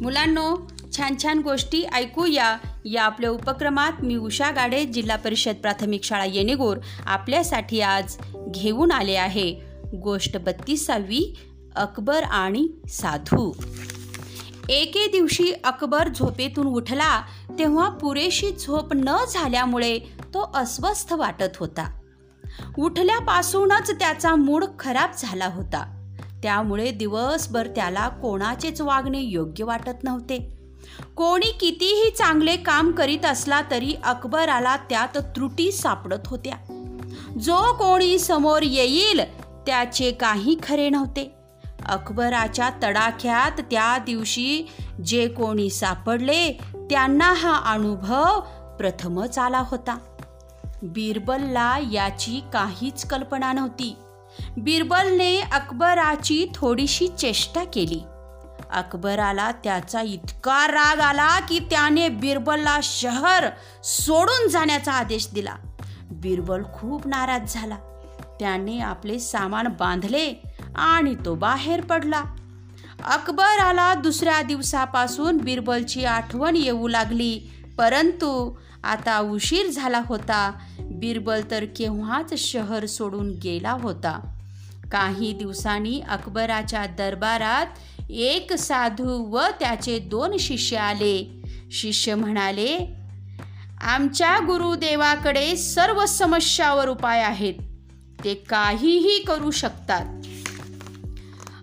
मुलांनो छान छान गोष्टी ऐकूया. या आपल्या उपक्रमात मी उषा गाडे जिल्हा परिषद प्राथमिक शाळा येणेगोर आपल्यासाठी आज घेऊन आले आहे गोष्ट बत्तीसावी अकबर आणि साधू. एके दिवशी अकबर झोपेतून उठला तेव्हा पुरेशी झोप न झाल्यामुळे तो अस्वस्थ वाटत होता. उठल्यापासूनच त्याचा मूड खराब झाला होता. त्यामुळे दिवसभर त्याला कोणाचेच वागणे योग्य वाटत नव्हते. कोणी कितीही चांगले काम करीत असला तरी अकबराला त्यात त्रुटी सापडत होत्या. जो कोणी समोर येईल त्याचे काही खरे नव्हते. अकबराच्या तडाख्यात त्या दिवशी जे कोणी सापडले त्यांना हा अनुभव प्रथमच आला होता. बिरबलला याची काहीच कल्पना नव्हती. बिरबलने अकबराची थोडीशी चेष्टा केली. अकबराला त्याचा इतका राग आला की त्याने बिरबलला शहर सोडून जाण्याचा आदेश दिला. बिरबल खूप नाराज झाला. त्याने आपले सामान बांधले आणि तो बाहेर पडला. अकबराला दुसऱ्या दिवसापासून बिरबलची आठवण येऊ लागली. परंतु आता उशीर झाला होता. बिरबल तर केव्हाच शहर सोडून गेला होता. काही दिवसांनी अकबराच्या दरबारात एक साधू व त्याचे दोन शिष्य आले. शिष्य म्हणाले आमच्या गुरुदेवाकडे सर्व समस्यावर उपाय आहेत. ते काहीही करू शकतात.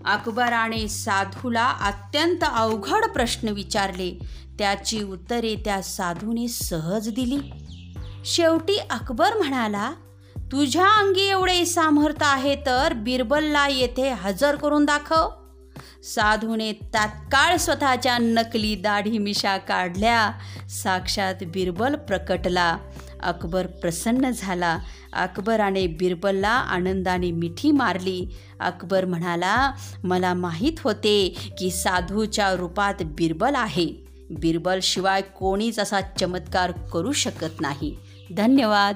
अकबराने साधूला अत्यंत अवघड प्रश्न विचारले. त्याची उत्तरे त्या साधूने सहज दिली. शेवटी अकबर म्हणाला तुझ्या अंगी एवढे सामर्थ्य आहे तर बिरबलला येथे हजर करून दाखव. साधूने तात्काळ स्वतःच्या नकली दाढी मिशा काढल्या. साक्षात बिरबल प्रकटला. अकबर प्रसन्न झाला. अकबराने बिरबलला आनंदाने मिठी मारली. अकबर म्हणाला मला माहीत होते की साधूच्या रूपात बिरबल आहे. बिरबल शिवाय कोणीच असा चमत्कार करू शकत नाही. धन्यवाद.